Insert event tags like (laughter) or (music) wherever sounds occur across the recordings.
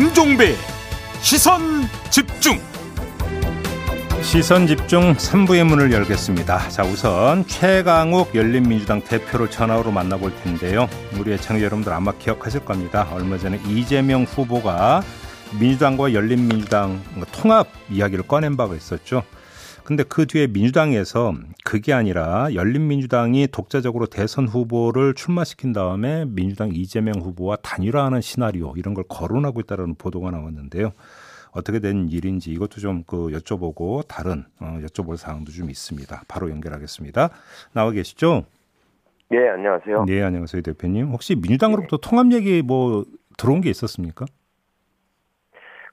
김종배 시선 집중 시선 집중 3부의 문을 열겠습니다. 자, 우선 최강욱 열린민주당 대표를 전화로 만나볼 텐데요. 우리 애청자 여러분들 아마 기억하실 겁니다. 얼마 전에 이재명 후보가 민주당과 열린민주당 통합 이야기를 꺼낸 바가 있었죠. 근데 그 뒤에 민주당에서 그게 아니라 열린민주당이 독자적으로 대선 후보를 출마시킨 다음에 민주당 이재명 후보와 단일화하는 시나리오 이런 걸 거론하고 있다는 보도가 나왔는데요. 어떻게 된 일인지 이것도 좀 그 여쭤보고 다른 어, 여쭤볼 사항도 좀 있습니다. 바로 연결하겠습니다. 나와 계시죠? 네, 안녕하세요. 네, 안녕하세요, 대표님. 혹시 민주당으로부터 네. 통합 얘기 뭐 들어온 게 있었습니까?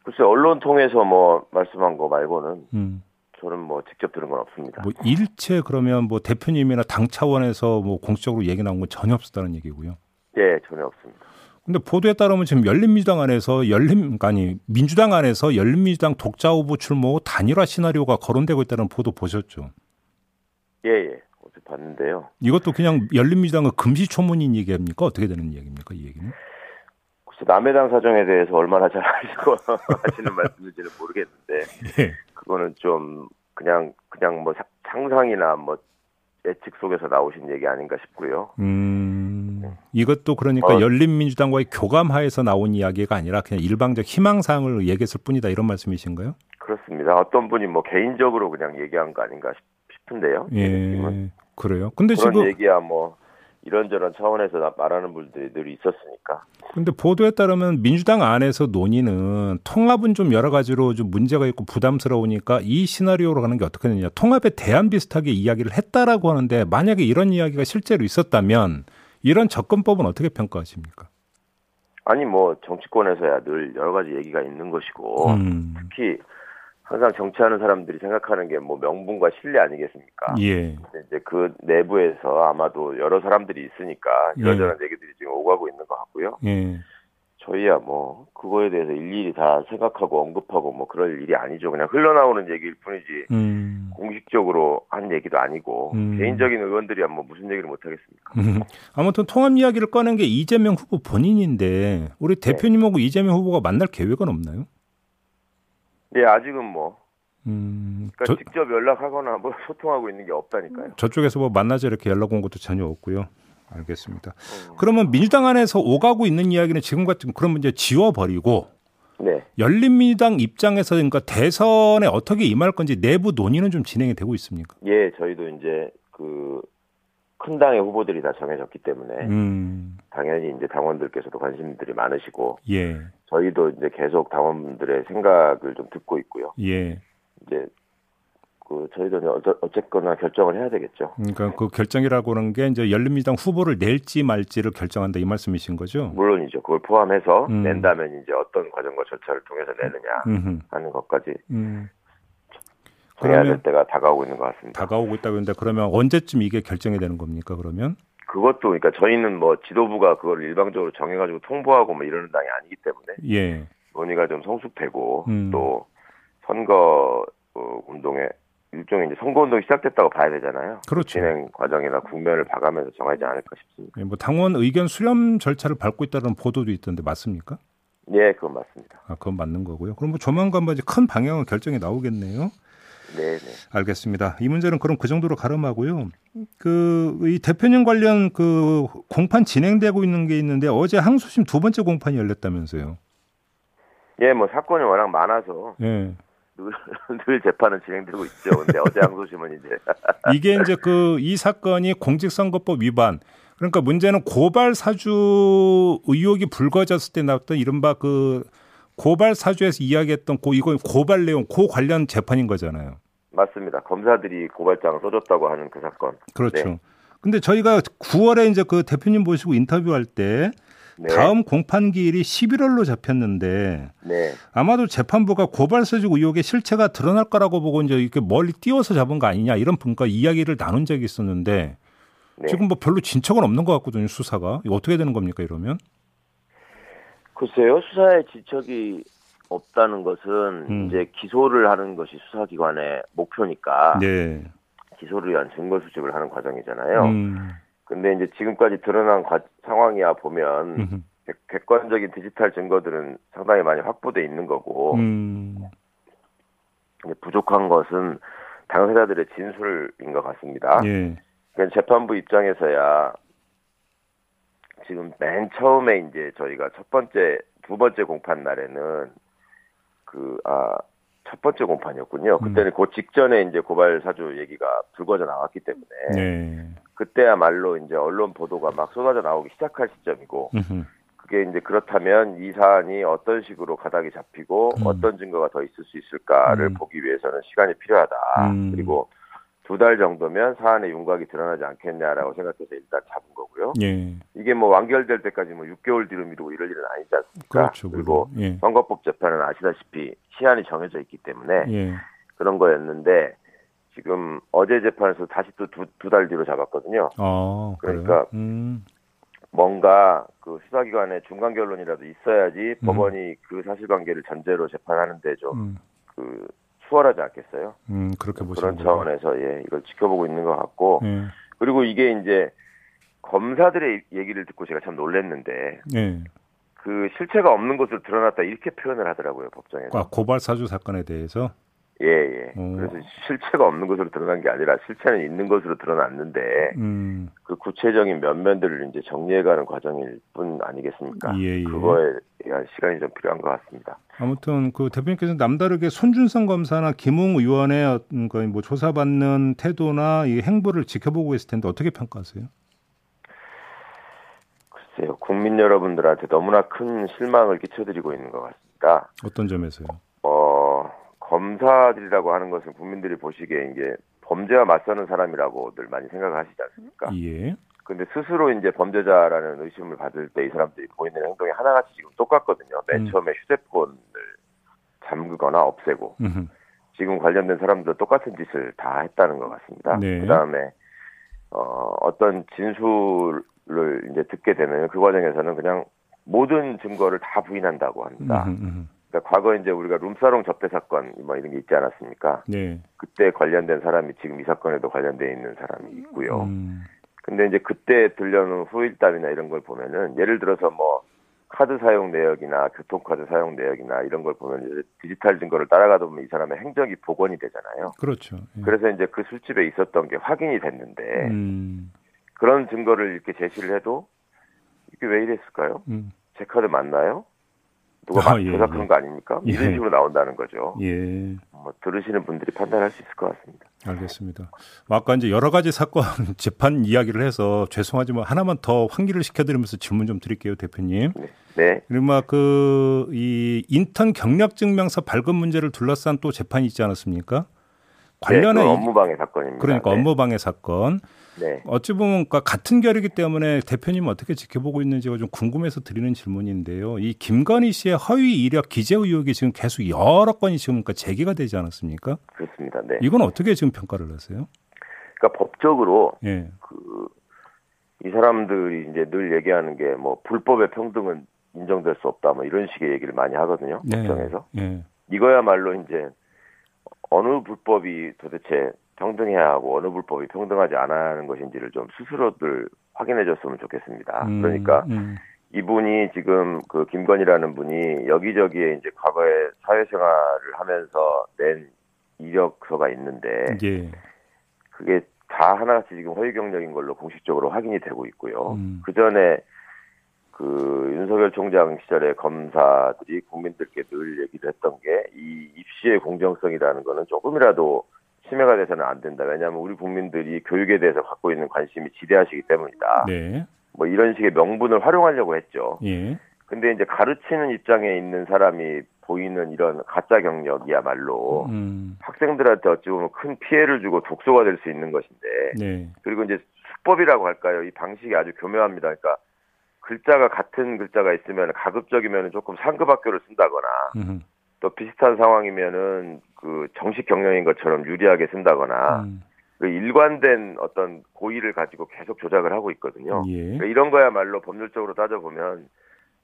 글쎄 언론 통해서 뭐 말씀한 거 말고는 음. 저는 뭐 직접 들은 건 없습니다. 뭐 일체 그러면 뭐 대표님이나 당 차원에서 뭐 공식적으로 얘기 나온 건 전혀 없었다는 얘기고요. 네, 전혀 없습니다. 근데 보도에 따르면 지금 열린민주당 안에서 열린 아니 민주당 안에서 열린민주당 독자 후보 출모 단일화 시나리오가 거론되고 있다는 보도 보셨죠? 예, 예. 어제 봤는데요. 이것도 그냥 열린민주당의 금시초문인 얘기입니까? 어떻게 되는 얘기입니까? 이 얘기는? 글쎄 남의 당 사정에 대해서 얼마나 잘 (laughs) 아시고 하시는 말씀인지는 모르겠는데 예. 그거는 좀 그냥 그냥 뭐 상상이나 뭐 예측 속에서 나오신 얘기 아닌가 싶고요. 음, 이것도 그러니까 어, 열린민주당과의 교감하에서 나온 이야기가 아니라 그냥 일방적 희망사항을 얘기했을 뿐이다 이런 말씀이신가요? 그렇습니다. 어떤 분이 뭐 개인적으로 그냥 얘기한 거 아닌가 싶은데요. 예, 그래요. 근데 그런 지금 얘기야 뭐 이런저런 차원에서 말하는 분들이 늘 있었으니까. 근데 보도에 따르면 민주당 안에서 논의는 통합은 좀 여러 가지로 좀 문제가 있고 부담스러우니까 이 시나리오로 가는 게 어떻게 되느냐. 통합에 대한 비슷하게 이야기를 했다라고 하는데 만약에 이런 이야기가 실제로 있었다면 이런 접근법은 어떻게 평가하십니까? 아니 뭐 정치권에서야 늘 여러 가지 얘기가 있는 것이고 음. 특히 항상 정치하는 사람들이 생각하는 게 뭐 명분과 신뢰 아니겠습니까? 예. 이제 그 내부에서 아마도 여러 사람들이 있으니까 이런저런 예. 얘기들이 지금 오가고 있는 것 같고요. 예. 저희야 뭐 그거에 대해서 일일이 다 생각하고 언급하고 뭐 그럴 일이 아니죠. 그냥 흘러나오는 얘기일 뿐이지 음. 공식적으로 한 얘기도 아니고 음. 개인적인 의원들이야 뭐 무슨 얘기를 못 하겠습니까? 음. 아무튼 통합 이야기를 꺼낸 게 이재명 후보 본인인데 우리 네. 대표님하고 네. 이재명 후보가 만날 계획은 없나요? 네, 아직은 뭐. 음, 그러니까 저, 직접 연락하거나 뭐 (laughs) 소통하고 있는 게 없다니까요. 저쪽에서 뭐 만나자 이렇게 연락 온 것도 전혀 없고요. 알겠습니다. 음. 그러면 민주당 안에서 오가고 있는 이야기는 지금 같은 그러면 이제 지워버리고 네. 열린민주당 입장에서 그러니까 대선에 어떻게 임할 건지 내부 논의는 좀 진행이 되고 있습니까? 예, 저희도 이제 그 큰 당의 후보들이 다 정해졌기 때문에 음. 당연히 이제 당원들께서도 관심들이 많으시고 예. 저희도 이제 계속 당원들의 생각을 좀 듣고 있고요. 예. 이제 그 저희도 어쩌, 어쨌거나 결정을 해야 되겠죠. 그러니까 그 결정이라고 하는 게 이제 열린민주당 후보를 낼지 말지를 결정한다 이 말씀이신 거죠? 물론이죠. 그걸 포함해서 음. 낸다면 이제 어떤 과정과 절차를 통해서 내느냐 음흠. 하는 것까지 음. 해야 될 때가 다가오고 있는 것 같습니다. 다가오고 있다고 했는데 그러면 언제쯤 이게 결정이 되는 겁니까? 그러면? 그것도 그러니까 저희는 뭐 지도부가 그걸 일방적으로 정해가지고 통보하고 뭐 이러는 당이 아니기 때문에 예. 논의가 좀 성숙되고 음. 또 선거 어, 운동에 일종의 이제 선거 운동이 시작됐다고 봐야 되잖아요. 그렇죠. 진행 과정이나 국면을 봐가면서 정하지 않을까 싶습니다. 예, 뭐 당원 의견 수렴 절차를 밟고 있다는 보도도 있던데 맞습니까? 예, 그건 맞습니다. 아, 그건 맞는 거고요. 그럼 뭐 조만간 뭐 이제 큰 방향은 결정이 나오겠네요. 네, 네. 알겠습니다. 이 문제는 그럼 그 정도로 가름하고요. 그 이 대표님 관련 그 공판 진행되고 있는 게 있는데 어제 항소심 두 번째 공판이 열렸다면서요. 예, 뭐 사건이 워낙 많아서 예. 늘, (laughs) 늘 재판은 진행되고 있죠. 근데 어제 항소심은 이제 (laughs) 이게 이제 그 이 사건이 공직선거법 위반 그러니까 문제는 고발 사주 의혹이 불거졌을 때 나왔던 이른바 그 고발 사주에서 이야기했던 고 이거 고발 내용 고 관련 재판인 거잖아요. 맞습니다. 검사들이 고발장을 써줬다고 하는 그 사건. 그렇죠. 네. 근데 저희가 9월에 이제 그 대표님 모시고 인터뷰할 때 네. 다음 공판 기일이 11월로 잡혔는데 네. 아마도 재판부가 고발 사주 의혹의 실체가 드러날 거라고 보고 이제 이렇게 멀리 띄워서 잡은 거 아니냐 이런 분과 이야기를 나눈 적이 있었는데 네. 지금 뭐 별로 진척은 없는 것 같거든요 수사가 어떻게 되는 겁니까 이러면? 글쎄요, 수사에 지척이 없다는 것은 음. 이제 기소를 하는 것이 수사기관의 목표니까 네. 기소를 위한 증거 수집을 하는 과정이잖아요. 음. 근데 이제 지금까지 드러난 과, 상황이야 보면 음흠. 객관적인 디지털 증거들은 상당히 많이 확보돼 있는 거고 음. 부족한 것은 당사자들의 진술인 것 같습니다. 예. 그러니까 재판부 입장에서야 지금 맨 처음에 이제 저희가 첫 번째, 두 번째 공판 날에는 그, 아, 첫 번째 공판이었군요. 음. 그때는 음. 그 직전에 이제 고발 사주 얘기가 불거져 나왔기 때문에 네. 그때야말로 이제 언론 보도가 막 쏟아져 나오기 시작할 시점이고 음흠. 그게 이제 그렇다면 이 사안이 어떤 식으로 가닥이 잡히고 음. 어떤 증거가 더 있을 수 있을까를 음. 보기 위해서는 시간이 필요하다. 음. 그리고 두 달 정도면 사안의 윤곽이 드러나지 않겠냐라고 생각해서 일단 잡은 거고요. 예. 이게 뭐 완결될 때까지 뭐 6개월 뒤로 미루고 이럴 일은 아니지 않습니까? 그렇죠, 그리고 예. 선거법 재판은 아시다시피 시한이 정해져 있기 때문에 예. 그런 거였는데 지금 어제 재판에서 다시 또 두 달 뒤로 잡았거든요. 아, 그러니까 음. 뭔가 그 수사기관의 중간 결론이라도 있어야지 음. 법원이 그 사실관계를 전제로 재판하는데 좀그 음. 그 수월하지 않겠어요? 음, 그렇게 그런 차원에서 예 이걸 지켜보고 있는 것 같고 예. 그리고 이게 이제 검사들의 얘기를 듣고 제가 참 놀랐는데 예. 그 실체가 없는 것으로 드러났다 이렇게 표현을 하더라고요 법정에서. 아, 고발 사주 사건에 대해서. 예, 예. 오. 그래서 실체가 없는 것으로 드러난 게 아니라 실체는 있는 것으로 드러났는데, 음. 그 구체적인 면면들을 이제 정리해가는 과정일 뿐 아니겠습니까? 예, 예. 그거에 대한 시간이 좀 필요한 것 같습니다. 아무튼 그 대표님께서 남다르게 손준성 검사나 김웅 의원의 뭐 조사받는 태도나 이 행보를 지켜보고 있을 텐데 어떻게 평가하세요? 글쎄요, 국민 여러분들한테 너무나 큰 실망을 끼쳐드리고 있는 것 같습니다. 어떤 점에서요? 어, 검사들이라고 하는 것은 국민들이 보시기에 이제 범죄와 맞서는 사람이라고들 많이 생각하시지 않습니까? 예. 근데 스스로 이제 범죄자라는 의심을 받을 때 이 사람들이 보이는 행동이 하나같이 지금 똑같거든요. 맨 음. 처음에 휴대폰을 잠그거나 없애고 음흠. 지금 관련된 사람도 똑같은 짓을 다 했다는 것 같습니다. 네. 그 다음에 어, 어떤 진술을 이제 듣게 되면 그 과정에서는 그냥 모든 증거를 다 부인한다고 합니다. 음흠, 음흠. 그러니까 과거에 이제 우리가 룸사롱 접대 사건 뭐 이런 게 있지 않았습니까? 네. 그때 관련된 사람이 지금 이 사건에도 관련돼 있는 사람이 있고요. 음. 근데 이제 그때 들려는 후일담이나 이런 걸 보면은 예를 들어서 뭐 카드 사용 내역이나 교통카드 사용 내역이나 이런 걸 보면 이제 디지털 증거를 따라가다 보면 이 사람의 행적이 복원이 되잖아요. 그렇죠. 예. 그래서 이제 그 술집에 있었던 게 확인이 됐는데 음. 그런 증거를 이렇게 제시를 해도 이게 왜 이랬을까요? 음. 제 카드 맞나요? 누가 아, 예, 조작하는 예. 거 아닙니까? 예. 이런 식으로 나온다는 거죠. 예. 뭐 들으시는 분들이 판단할 수 있을 것 같습니다. 알겠습니다. 뭐 아까 이제 여러 가지 사건 (laughs) 재판 이야기를 해서 죄송하지만 하나만 더 환기를 시켜드리면서 질문 좀 드릴게요, 대표님. 네. 네. 그리고 그이 인턴 경력 증명서 발급 문제를 둘러싼 또 재판이 있지 않았습니까? 관련해 네, 업무방해 사건입니다. 그러니까 네. 업무방해 사건. 네. 어찌 보면 그러니까 같은 결이기 때문에 대표님 어떻게 지켜보고 있는지가 좀 궁금해서 드리는 질문인데요. 이 김건희 씨의 허위 이력 기재 의혹이 지금 계속 여러 건이 지금 그러니까 제기가 되지 않았습니까? 그렇습니다. 네. 이건 어떻게 지금 평가를 하세요? 그러니까 법적으로 예. 그이 사람들이 이제 늘 얘기하는 게 뭐 불법의 평등은 인정될 수 없다 뭐 이런 식의 얘기를 많이 하거든요. 네. 법정에서. 네. 이거야말로 이제 어느 불법이 도대체 평등해야 하고 어느 불법이 평등하지 않아 하는 것인지를 좀 스스로들 확인해 줬으면 좋겠습니다. 음, 그러니까 음. 이분이 지금 그 김건희라는 분이 여기저기에 이제 과거에 사회생활을 하면서 낸 이력서가 있는데 예. 그게 다 하나같이 지금 허위 경력인 걸로 공식적으로 확인이 되고 있고요. 음. 그 전에 그 윤석열 총장 시절에 검사들이 국민들께 늘 얘기를 했던 게 이 입시의 공정성이라는 거는 조금이라도 침해가 돼서는 안 된다. 왜냐하면 우리 국민들이 교육에 대해서 갖고 있는 관심이 지대하시기 때문이다. 네. 뭐 이런 식의 명분을 활용하려고 했죠. 예. 근데 이제 가르치는 입장에 있는 사람이 보이는 이런 가짜 경력이야말로 음. 학생들한테 어찌 보면 큰 피해를 주고 독소가 될 수 있는 것인데 네. 그리고 이제 수법이라고 할까요? 이 방식이 아주 교묘합니다. 그러니까 글자가 같은 글자가 있으면 가급적이면 조금 상급 학교를 쓴다거나 음. 또 비슷한 상황이면은 그 정식 경영인 것처럼 유리하게 쓴다거나 음. 그 일관된 어떤 고의를 가지고 계속 조작을 하고 있거든요. 예. 그러니까 이런 거야말로 법률적으로 따져보면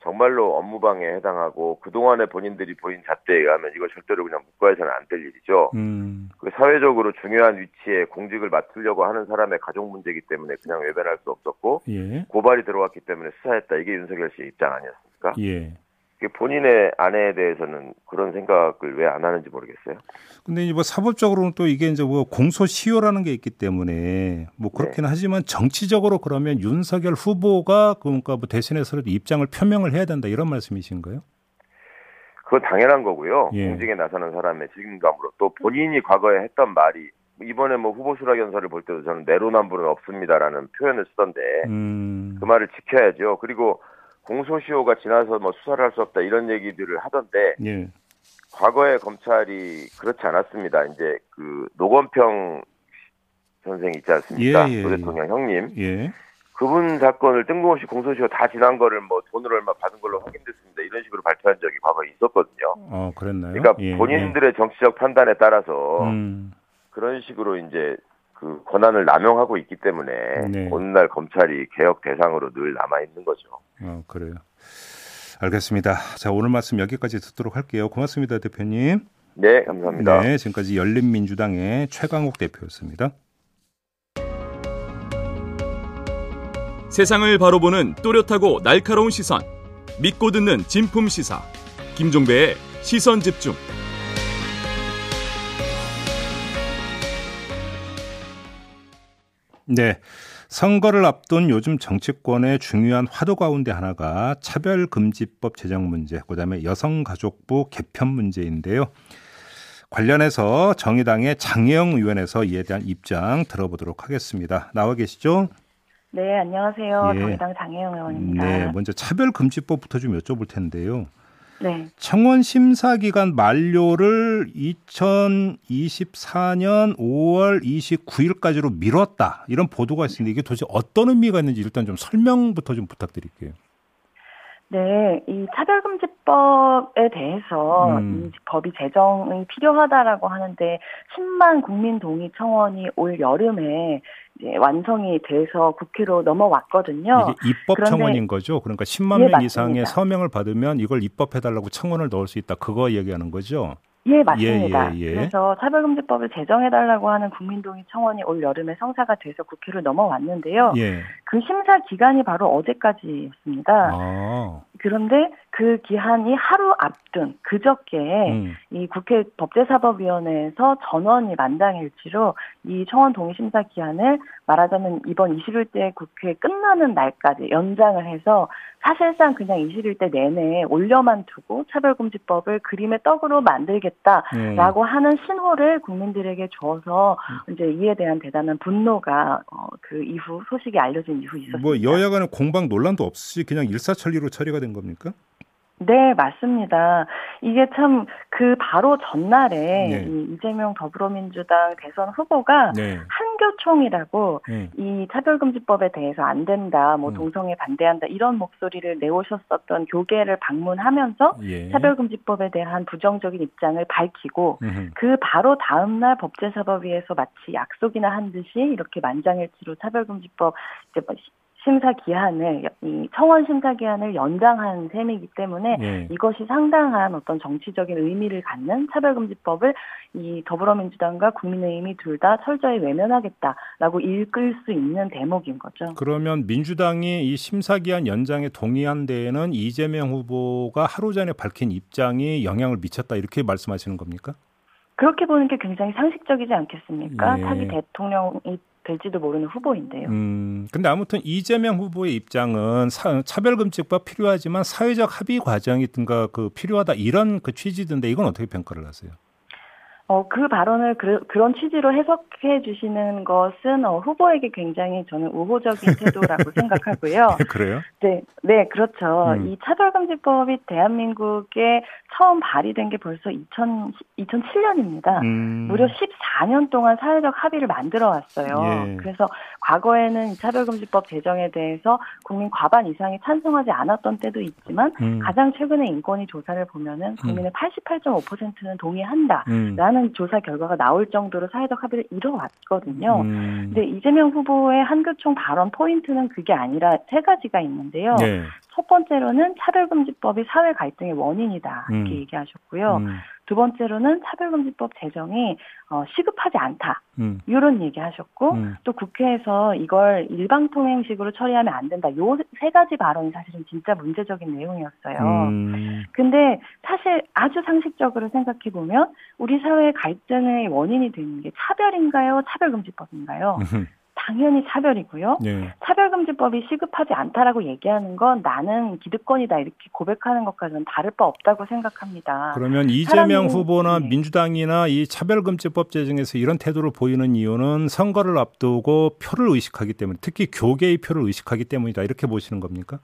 정말로 업무방해에 해당하고 그동안에 본인들이 보인 잣대에 의하면 이거 절대로 그냥 묵과해서는 안 될 일이죠. 음. 그 사회적으로 중요한 위치에 공직을 맡으려고 하는 사람의 가족 문제이기 때문에 그냥 외면할 수 없었고 예. 고발이 들어왔기 때문에 수사했다. 이게 윤석열 씨의 입장 아니었습니까? 예. 본인의 아내에 대해서는 그런 생각을 왜 안 하는지 모르겠어요. 근데 이제 뭐 사법적으로는 또 이게 이제 뭐 공소시효라는 게 있기 때문에 뭐 그렇긴 네. 하지만 정치적으로 그러면 윤석열 후보가 그러니까 뭐 대선에서 입장을 표명을 해야 된다 이런 말씀이신가요? 그건 당연한 거고요. 예. 공직에 나서는 사람의 책임감으로 또 본인이 과거에 했던 말이 이번에 뭐 후보 수락 연설을 볼 때도 저는 내로남불은 없습니다라는 표현을 쓰던데 음. 그 말을 지켜야죠. 그리고 공소시효가 지나서 뭐 수사를 할 수 없다 이런 얘기들을 하던데 예. 과거에 검찰이 그렇지 않았습니다. 이제 그 노건평 선생 있지 않습니까? 예, 예, 도 대통령 형님. 예. 그분 사건을 뜬금없이 공소시효 다 지난 거를 뭐 돈을 얼마 받은 걸로 확인됐습니다. 이런 식으로 발표한 적이 과거에 있었거든요. 어, 그랬나요? 그러니까 예, 본인들의 정치적 판단에 따라서 음. 그런 식으로 이제 그 권한을 남용하고 있기 때문에 네. 오늘날 검찰이 개혁 대상으로 늘 남아 있는 거죠. 어, 그래요. 알겠습니다. 자, 오늘 말씀 여기까지 듣도록 할게요. 고맙습니다, 대표님. 네, 감사합니다. 네, 지금까지 열린민주당의 최강욱 대표였습니다. 세상을 바로 보는 또렷하고 날카로운 시선. 믿고 듣는 진품 시사. 김종배의 시선 집중. 네. 선거를 앞둔 요즘 정치권의 중요한 화두 가운데 하나가 차별금지법 제정 문제, 그다음에 여성가족부 개편 문제인데요. 관련해서 정의당의 장혜영 의원에서 이에 대한 입장 들어보도록 하겠습니다. 나와 계시죠? 네, 안녕하세요. 예. 정의당 장혜영 의원입니다. 네, 먼저 차별금지법부터 좀 여쭤볼 텐데요. 네. 청원 심사 기간 만료를 2024년 5월 29일까지로 미뤘다. 이런 보도가 있습니다. 이게 도대체 어떤 의미가 있는지 일단 좀 설명부터 좀 부탁드릴게요. 네, 이 차별금지법에 대해서 음. 이 법이 제정이 필요하다라고 하는데 10만 국민 동의 청원이 올 여름에 이제 완성이 돼서 국회로 넘어왔거든요. 이게 입법 청원인 거죠. 그러니까 10만 예, 명 이상의 서명을 받으면 이걸 입법해달라고 청원을 넣을 수 있다. 그거 얘기하는 거죠. 예, 맞습니다. 예, 예, 예. 그래서 차별금지법을 제정해달라고 하는 국민동의 청원이 올 여름에 성사가 돼서 국회로 넘어왔는데요. 예. 그 심사 기간이 바로 어제까지였습니다. 아. 그런데 그 기한이 하루 앞둔 그저께 음. 이 국회 법제사법위원회에서 전원이 만장일치로 이 청원 동의 심사 기한을 말하자면 이번 21대 국회 끝나는 날까지 연장을 해서 사실상 그냥 21대 내내 올려만 두고 차별금지법을 그림의 떡으로 만들겠다라고 음. 하는 신호를 국민들에게 줘서 음. 이제 이에 대한 대단한 분노가 어, 그 이후 소식이 알려진 이후 있었습니다. 뭐 여야 간의 공방 논란도 없이 그냥 일사천리로 처리가 된 겁니까? 네, 맞습니다. 이게 참 그 바로 전날에 네. 이 이재명 더불어민주당 대선 후보가 네. 한교총이라고 네. 이 차별금지법에 대해서 안 된다, 뭐 음. 동성애 반대한다 이런 목소리를 내오셨었던 교계를 방문하면서 예. 차별금지법에 대한 부정적인 입장을 밝히고 음흠. 그 바로 다음날 법제사법위에서 마치 약속이나 한 듯이 이렇게 만장일치로 차별금지법 이제 뭐 심사 기한을 이 청원 심사 기한을 연장한 셈이기 때문에 네. 이것이 상당한 어떤 정치적인 의미를 갖는 차별금지법을 이 더불어민주당과 국민의힘이 둘 다 철저히 외면하겠다라고 읽을 수 있는 대목인 거죠. 그러면 민주당이 이 심사 기한 연장에 동의한 데에는 이재명 후보가 하루 전에 밝힌 입장이 영향을 미쳤다 이렇게 말씀하시는 겁니까? 그렇게 보는 게 굉장히 상식적이지 않겠습니까? 예. 차기 대통령이 될지도 모르는 후보인데요. 음, 근데 아무튼 이재명 후보의 입장은 사, 차별금지법 필요하지만 사회적 합의 과정이든가 그 필요하다 이런 그 취지던데 이건 어떻게 평가를 하세요? 어, 그 발언을 그, 런 취지로 해석해 주시는 것은 어, 후보에게 굉장히 저는 우호적인 (laughs) 태도라고 생각하고요. 그래요? 네, 네, 그렇죠. 음. 이 차별금지법이 대한민국에 처음 발의된 게 벌써 2000, 2007년입니다. 음. 무려 14년 동안 사회적 합의를 만들어 왔어요. 예. 그래서 과거에는 차별금지법 제정에 대해서 국민 과반 이상이 찬성하지 않았던 때도 있지만 음. 가장 최근에 인권위 조사를 보면은 국민의 음. 88.5%는 동의한다라는 많은 조사 결과가 나올 정도로 사회적 합의를 이뤄왔거든요. 음. 근데 이재명 후보의 한교총 발언 포인트는 그게 아니라 세 가지가 있는데요. 네. 첫 번째로는 차별금지법이 사회 갈등의 원인이다 이렇게 음. 얘기하셨고요. 음. 두 번째로는 차별금지법 제정이 어, 시급하지 않다. 음. 이런 얘기 하셨고 음. 또 국회에서 이걸 일방통행식으로 처리하면 안 된다. 요 세 가지 발언이 사실은 진짜 문제적인 내용이었어요. 음. 근데 사실 아주 상식적으로 생각해 보면 우리 사회의 갈등의 원인이 되는 게 차별인가요? 차별금지법인가요? 당연히 차별이고요. 네. 차별금지법이 시급하지 않다라고 얘기하는 건 나는 기득권이다 이렇게 고백하는 것과는 다를 바 없다고 생각합니다. 그러면 이재명 후보나 네. 민주당이나 이 차별금지법 제정에서 이런 태도를 보이는 이유는 선거를 앞두고 표를 의식하기 때문에 특히 교계의 표를 의식하기 때문이다 이렇게 보시는 겁니까?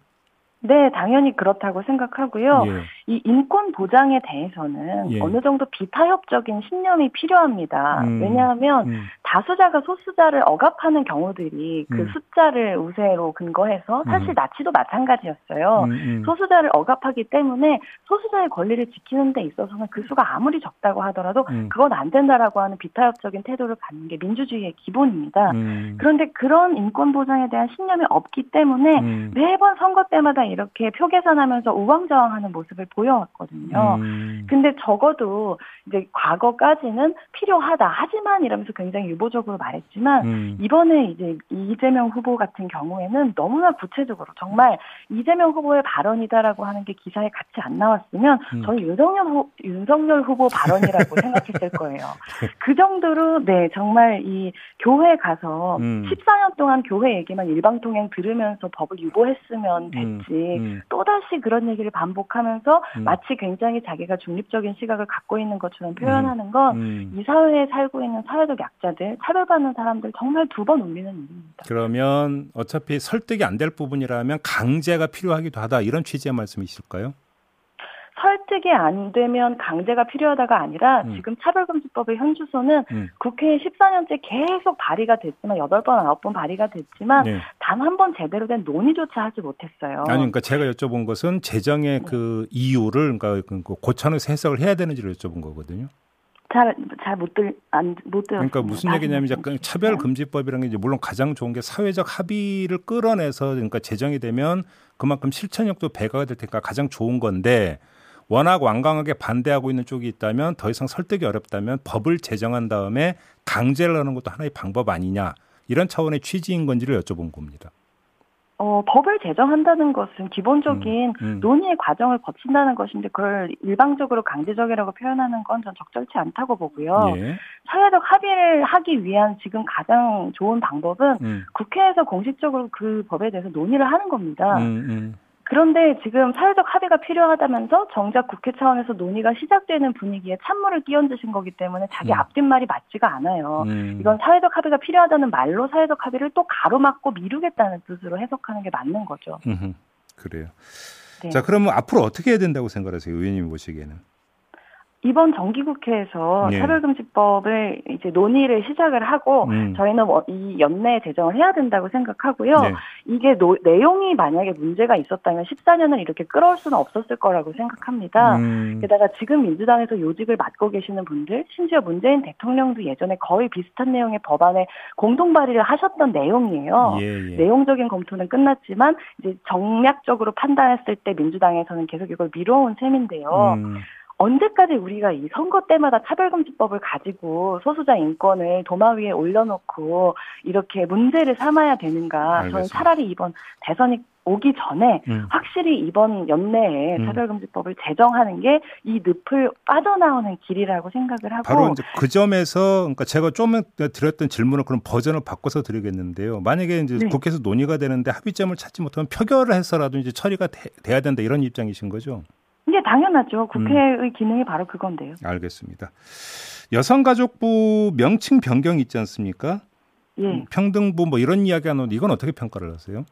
네, 당연히 그렇다고 생각하고요. 예. 이 인권 보장에 대해서는 예. 어느 정도 비타협적인 신념이 필요합니다. 음. 왜냐하면 음. 다수자가 소수자를 억압하는 경우들이 그 음. 숫자를 우세로 근거해서 사실 음. 나치도 마찬가지였어요. 음, 음. 소수자를 억압하기 때문에 소수자의 권리를 지키는 데 있어서는 그 수가 아무리 적다고 하더라도 그건 안 된다라고 하는 비타협적인 태도를 갖는 게 민주주의의 기본입니다. 그런데 그런 인권 보장에 대한 신념이 없기 때문에 매번 선거 때마다 이렇게 표 계산하면서 우왕좌왕하는 모습을 보여왔거든요. 음. 근데 적어도 이제 과거까지는 필요하다. 하지만 이러면서 굉장히 유보적으로 말했지만 음. 이번에 이제 이재명 후보 같은 경우에는 너무나 구체적으로 정말 이재명 후보의 발언이다라고 하는 게 기사에 같이 안 나왔으면 음. 저는 윤석열 후, 윤석열 후보 발언이라고 (laughs) 생각했을 거예요. 그 정도로 네 정말 이 교회 가서 음. 14년 동안 교회 얘기만 일방통행 들으면서 법을 유보했으면 음. 됐지. 음. 또다시 그런 얘기를 반복하면서 음. 마치 굉장히 자기가 중립적인 시각을 갖고 있는 것처럼 표현하는 건이 음. 사회에 살고 있는 사회적 약자들, 차별받는 사람들 정말 두 번 울리는 일입니다. 그러면 어차피 설득이 안 될 부분이라면 강제가 필요하기도 하다 이런 취지의 말씀이실까요? 설득이 안 되면 강제가 필요하다가 아니라 음. 지금 차별금지법의 현주소는 음. 국회에 14년째 계속 발의가 됐지만 8번, 9번 발의가 됐지만 네. 단한 번 제대로 된 논의조차 하지 못했어요. 아니 그러니까 제가 여쭤본 것은 재정의 네. 그 이유를 그러니까 그 고쳐서 해석을 해야 되는지를 여쭤본 거거든요. 잘잘못들안못 들. 그러니까 무슨 얘기냐면 약간 차별 금지법이라는 게 이제 물론 가장 좋은 게 사회적 합의를 끌어내서 그러니까 재정이 되면 그만큼 실천력도 배가가 될 테니까 가장 좋은 건데 워낙 완강하게 반대하고 있는 쪽이 있다면 더 이상 설득이 어렵다면 법을 제정한 다음에 강제를 하는 것도 하나의 방법 아니냐 이런 차원의 취지인 건지를 여쭤본 겁니다. 어, 법을 제정한다는 것은 기본적인 음, 음. 논의의 과정을 거친다는 것인데 그걸 일방적으로 강제적이라고 표현하는 건 전 적절치 않다고 보고요. 예. 사회적 합의를 하기 위한 지금 가장 좋은 방법은 음. 국회에서 공식적으로 그 법에 대해서 논의를 하는 겁니다. 그런데 지금 사회적 합의가 필요하다면서 정작 국회 차원에서 논의가 시작되는 분위기에 찬물을 끼얹으신 거기 때문에 자기 음. 앞뒷말이 맞지가 않아요. 음. 이건 사회적 합의가 필요하다는 말로 사회적 합의를 또 가로막고 미루겠다는 뜻으로 해석하는 게 맞는 거죠. 음흠. 그래요. 네. 자, 그러면 앞으로 어떻게 해야 된다고 생각하세요? 의원님 보시기에는? 이번 정기국회에서 네. 차별금지법을 이제 논의를 시작을 하고 음. 저희는 뭐이 연내 제정을 해야 된다고 생각하고요. 네. 이게 노, 내용이 만약에 문제가 있었다면 14년을 이렇게 끌어올 수는 없었을 거라고 생각합니다. 음. 게다가 지금 민주당에서 요직을 맡고 계시는 분들, 심지어 문재인 대통령도 예전에 거의 비슷한 내용의 법안에 공동 발의를 하셨던 내용이에요. 예, 예. 내용적인 검토는 끝났지만 이제 정략적으로 판단했을 때 민주당에서는 계속 이걸 미뤄온 셈인데요. 음. 언제까지 우리가 이 선거 때마다 차별금지법을 가지고 소수자 인권을 도마 위에 올려놓고 이렇게 문제를 삼아야 되는가? 알겠습니다. 저는 차라리 이번 대선이 오기 전에 음. 확실히 이번 연내에 음. 차별금지법을 제정하는 게 이 늪을 빠져나오는 길이라고 생각을 하고 바로 이제 그 점에서 그러니까 제가 좀 드렸던 질문을 그럼 버전을 바꿔서 드리겠는데요. 만약에 이제 네. 국회에서 논의가 되는데 합의점을 찾지 못하면 표결을 해서라도 이제 처리가 돼, 돼야 된다 이런 입장이신 거죠? 이게 당연하죠. 국회의 음. 기능이 바로 그건데요. 알겠습니다. 여성가족부 명칭 변경 있지 않습니까? 예. 평등부 뭐 이런 이야기 하는 이건 어떻게 평가를 하세요?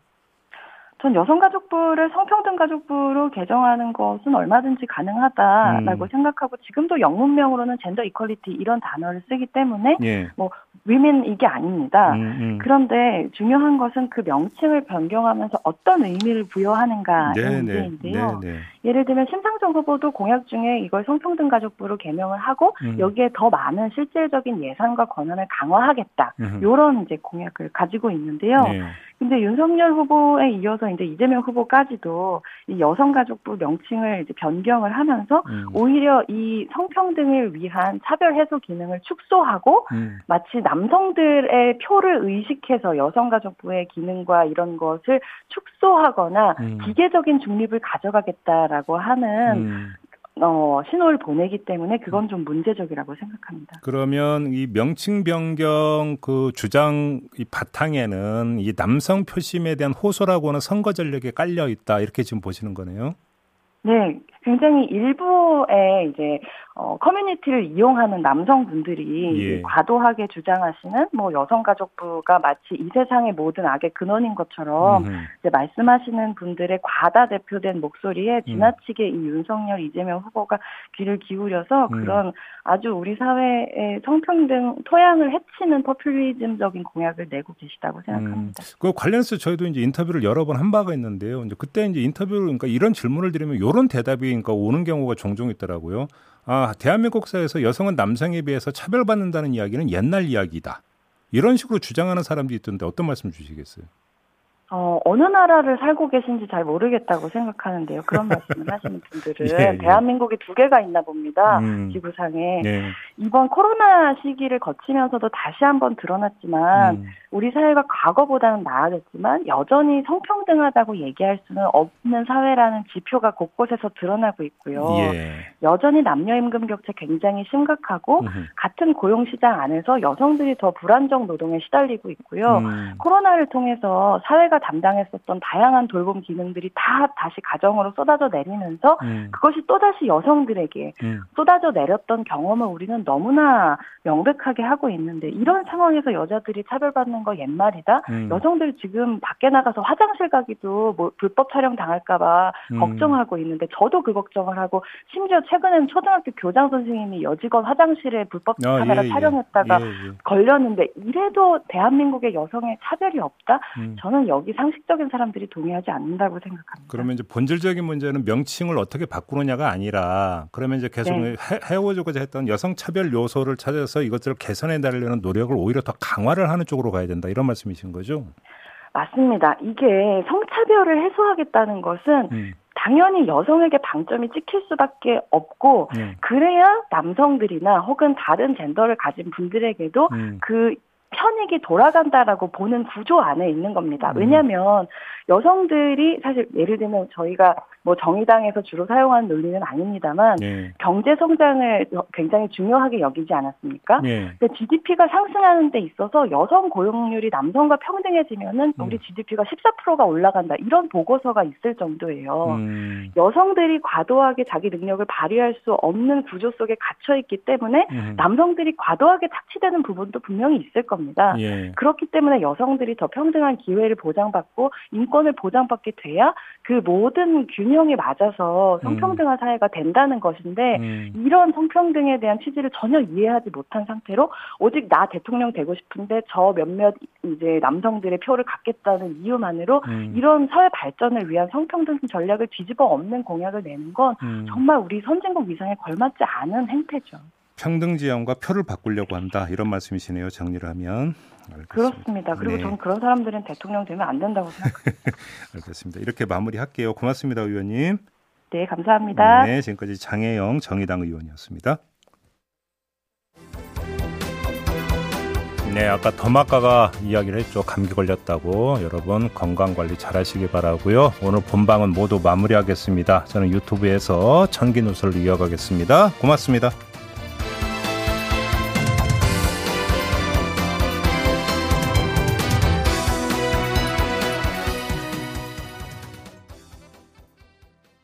전 여성가족부를 성평등가족부로 개정하는 것은 얼마든지 가능하다라고 음. 생각하고 지금도 영문명으로는 젠더 이퀄리티 이런 단어를 쓰기 때문에 예. 뭐 위민 이게 아닙니다. 음, 음. 그런데 중요한 것은 그 명칭을 변경하면서 어떤 의미를 부여하는가의 네, 네. 문제인데요. 네, 네, 예를 들면 심상정 후보도 공약 중에 이걸 성평등가족부로 개명을 하고 음. 여기에 더 많은 실질적인 예산과 권한을 강화하겠다. 이런 이제 공약을 가지고 있는데요. 네. 근데 윤석열 후보에 이어서 이제 이재명 후보까지도 이 여성가족부 명칭을 이제 변경을 하면서 음. 오히려 이 성평등을 위한 차별 해소 기능을 축소하고 음. 마치 남성들의 표를 의식해서 여성가족부의 기능과 이런 것을 축소하거나 음. 기계적인 중립을 가져가겠다라고 하는 음. 어, 신호를 보내기 때문에 그건 좀 문제적이라고 생각합니다. 그러면 이 명칭 변경 그 주장 이 바탕에는 이 남성 표심에 대한 호소라고는 선거 전략에 깔려 있다 이렇게 지금 보시는 거네요. 네, 굉장히 일부의 이제 어, 커뮤니티를 이용하는 남성분들이 예. 과도하게 주장하시는 뭐 여성가족부가 마치 이 세상의 모든 악의 근원인 것처럼 이제 말씀하시는 분들의 과다 대표된 목소리에 음. 지나치게 음. 이 윤석열 이재명 후보가 귀를 기울여서 음. 그런 아주 우리 사회의 성평등 토양을 해치는 퍼퓰리즘적인 공약을 내고 계시다고 생각합니다. 음. 그 관련해서 저희도 이제 인터뷰를 여러 번 한 바가 있는데요. 이제 그때 이제 인터뷰를 그러니까 이런 질문을 드리면 이런 대답이 그러니까 오는 경우가 종종 있더라고요. 아, 대한민국 사회에서 여성은 남성에 비해서 차별받는다는 이야기는 옛날 이야기다. 이런 식으로 주장하는 사람도 있던데 어떤 말씀 주시겠어요? 어, 어느 나라를 살고 계신지 잘 모르겠다고 생각하는데요. 그런 (laughs) 말씀을 하시는 분들은 예, 예. 대한민국이 두 개가 있나 봅니다. 음. 지구상에. 네. 이번 코로나 시기를 거치면서도 다시 한번 드러났지만 음. 우리 사회가 과거보다는 나아졌지만 여전히 성평등하다고 얘기할 수는 없는 사회라는 지표가 곳곳에서 드러나고 있고요. 예. 여전히 남녀 임금 격차 굉장히 심각하고 음흠. 같은 고용 시장 안에서 여성들이 더 불안정 노동에 시달리고 있고요. 음. 코로나를 통해서 사회가 사회가 담당했었던 다양한 돌봄 기능들이 다 다시 가정으로 쏟아져 내리면서 음. 그것이 또다시 여성들에게 음. 쏟아져 내렸던 경험을 우리는 너무나 명백하게 하고 있는데 이런 상황에서 여자들이 차별받는 거 옛말이다. 음. 여성들이 지금 밖에 나가서 화장실 가기도 뭐 불법 촬영 당할까봐 음. 걱정하고 있는데 저도 그 걱정을 하고 심지어 최근에는 초등학교 교장 선생님이 여직원 화장실에 불법 아, 카메라 예, 예. 촬영했다가 예, 예. 걸렸는데 이래도 대한민국의 여성의 차별이 없다. 음. 저는 여기 여기 상식적인 사람들이 동의하지 않는다고 생각합니다. 그러면 이제 본질적인 문제는 명칭을 어떻게 바꾸느냐가 아니라 그러면 이제 계속 네. 해오고자 했던 여성 차별 요소를 찾아서 이것들을 개선해 나가려는 노력을 오히려 더 강화를 하는 쪽으로 가야 된다 이런 말씀이신 거죠? 맞습니다. 이게 성차별을 해소하겠다는 것은 음. 당연히 여성에게 방점이 찍힐 수밖에 없고 음. 그래야 남성들이나 혹은 다른 젠더를 가진 분들에게도 음. 그 편익이 돌아간다라고 보는 구조 안에 있는 겁니다. 음. 왜냐하면 여성들이 사실 예를 들면 저희가 뭐 정의당에서 주로 사용하는 논리는 아닙니다만 네. 경제 성장을 굉장히 중요하게 여기지 않았습니까? 네. 근데 GDP가 상승하는 데 있어서 여성 고용률이 남성과 평등해지면은 음. 우리 GDP가 14%가 올라간다 이런 보고서가 있을 정도예요. 음. 여성들이 과도하게 자기 능력을 발휘할 수 없는 구조 속에 갇혀 있기 때문에 음. 남성들이 과도하게 착취되는 부분도 분명히 있을 겁니다. 예. 그렇기 때문에 여성들이 더 평등한 기회를 보장받고 인권을 보장받게 돼야 그 모든 균형 균형이 맞아서 성평등한 음. 사회가 된다는 것인데 음. 이런 성평등에 대한 취지를 전혀 이해하지 못한 상태로 오직 나 대통령 되고 싶은데 저 몇몇 이제 남성들의 표를 갖겠다는 이유만으로 음. 이런 사회 발전을 위한 성평등 전략을 뒤집어 엎는 공약을 내는 건 음. 정말 우리 선진국 위상에 걸맞지 않은 행태죠. 평등 지향과 표를 바꾸려고 한다 이런 말씀이시네요. 정리를 하면. 알겠습니다. 그렇습니다. 그리고 네. 저는 그런 사람들은 대통령 되면 안 된다고 생각합니다. (laughs) 알겠습니다. 이렇게 마무리할게요. 고맙습니다, 의원님. 네, 감사합니다. 네, 지금까지 장혜영 정의당 의원이었습니다. 네, 아까 더마카가 이야기를 했죠. 감기 걸렸다고. 여러분 건강 관리 잘 하시기 바라고요. 오늘 본방은 모두 마무리하겠습니다. 저는 유튜브에서 천기 누설을 이어가겠습니다. 고맙습니다.